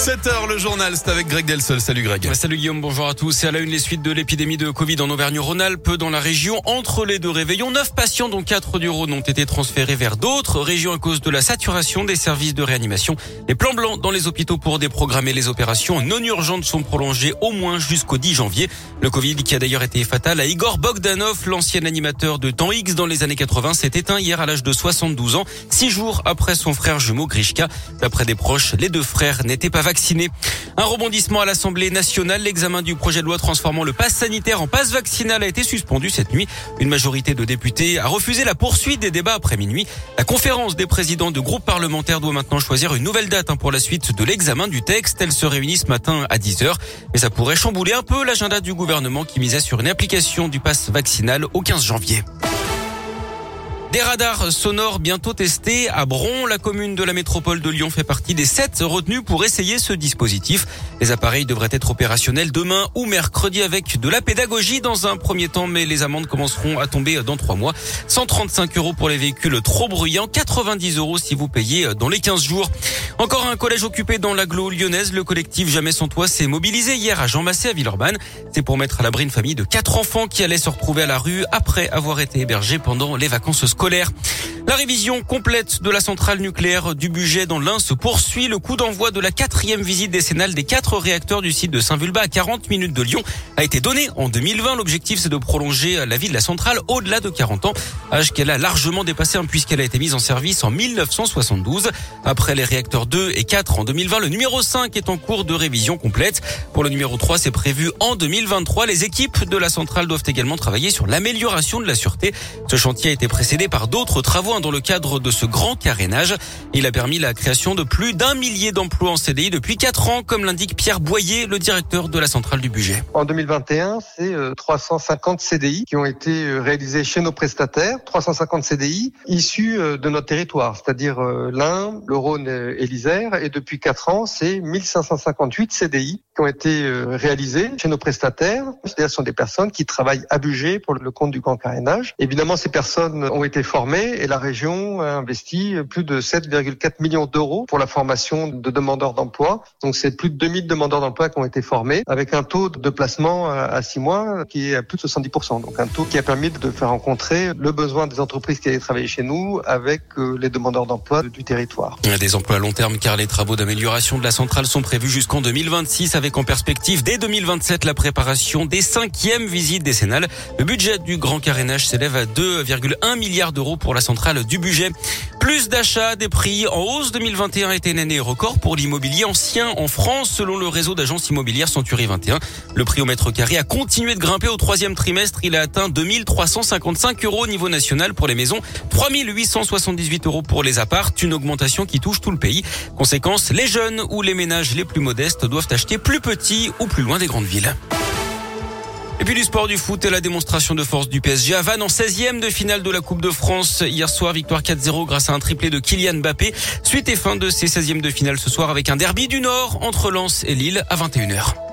7h, le journal, c'est avec Greg Delsol. Salut Greg. Salut Guillaume, bonjour à tous. C'est à la une les suites de l'épidémie de Covid en Auvergne-Rhône-Alpes. Dans la région, entre les deux réveillons, 9 patients, dont 4 du Rhône, ont été transférés vers d'autres régions à cause de la saturation des services de réanimation. Les plans blancs dans les hôpitaux pour déprogrammer les opérations non urgentes sont prolongés au moins jusqu'au 10 janvier. Le Covid, qui a d'ailleurs été fatal à Igor Bogdanov, l'ancien animateur de Temps X dans les années 80, s'est éteint hier à l'âge de 72 ans, six jours après son frère jumeau Grishka. D'après des proches, les deux frères n'étaient pas Un rebondissement à l'Assemblée nationale. L'examen du projet de loi transformant le pass sanitaire en passe vaccinal a été suspendu cette nuit. Une majorité de députés a refusé la poursuite des débats après minuit. La conférence des présidents de groupes parlementaires doit maintenant choisir une nouvelle date hein, pour la suite de l'examen du texte. Elle se réunit ce matin à 10h. Mais ça pourrait chambouler un peu l'agenda du gouvernement qui misait sur une application du pass vaccinal au 15 janvier. Des radars sonores bientôt testés à Bron. La commune de la métropole de Lyon fait partie des sept retenus pour essayer ce dispositif. Les appareils devraient être opérationnels demain ou mercredi avec de la pédagogie dans un premier temps, mais les amendes commenceront à tomber dans trois mois. 135 euros pour les véhicules trop bruyants, 90 euros si vous payez dans les 15 jours. Encore un collège occupé dans l'agglo lyonnaise. Le collectif Jamais sans toi s'est mobilisé hier à Jean Massé à Villeurbanne. C'est pour mettre à l'abri une famille de quatre enfants qui allaient se retrouver à la rue après avoir été hébergés pendant les vacances scolaires colère. La révision complète de la centrale nucléaire du budget dans l'Ain se poursuit. Le coup d'envoi de la quatrième visite décennale des quatre réacteurs du site de Saint-Vulbas à 40 minutes de Lyon a été donné en 2020. L'objectif, c'est de prolonger la vie de la centrale au-delà de 40 ans, âge qu'elle a largement dépassé hein, puisqu'elle a été mise en service en 1972. Après les réacteurs 2 et 4 en 2020, le numéro 5 est en cours de révision complète. Pour le numéro 3, c'est prévu en 2023. Les équipes de la centrale doivent également travailler sur l'amélioration de la sûreté. Ce chantier a été précédé par d'autres travaux dans le cadre de ce grand carénage. Il a permis la création de plus d'un millier d'emplois en CDI depuis quatre ans, comme l'indique Pierre Boyer, le directeur de la centrale du budget. En 2021, c'est 350 euh, CDI qui ont été euh, réalisés chez nos prestataires, 350 CDI issus euh, de notre territoire, c'est-à-dire l'Ain, le Rhône et l'Isère. Et depuis quatre ans, c'est 1558 CDI qui ont été réalisés chez nos prestataires. C'est-à-dire ce sont des personnes qui travaillent à budget pour le compte du grand carénage. Évidemment, ces personnes ont été formées et la région a investi plus de 7,4 millions d'euros pour la formation de demandeurs d'emploi. Donc c'est plus de 2000 demandeurs d'emploi qui ont été formés avec un taux de placement à 6 mois qui est à plus de 70%. Donc un taux qui a permis de faire rencontrer le besoin des entreprises qui allaient travailler chez nous avec euh, les demandeurs d'emploi du territoire. Des emplois à long terme car les travaux d'amélioration de la centrale sont prévus jusqu'en 2026 avec en perspective dès 2027 la préparation des cinquièmes visites décennales. Le budget du grand carénage s'élève à 2,1 milliards d'euros pour la centrale du budget. Plus d'achats, des prix en hausse 2021 était une année record pour l'immobilier ancien en France selon le réseau d'agences immobilières Century 21. Le prix au mètre carré a continué de grimper au troisième trimestre. Il a atteint 2355 euros au niveau national pour les maisons, 3878 euros pour les apparts, une augmentation qui touche tout le pays. Conséquence, les jeunes ou les ménages les plus modestes doivent acheter plus petit ou plus loin des grandes villes. Et puis du sport du foot et la démonstration de force du PSG à en 16e de finale de la Coupe de France. Hier soir, victoire 4-0 grâce à un triplé de Kylian Mbappé. Suite et fin de ces 16e de finale ce soir avec un derby du Nord entre Lens et Lille à 21h.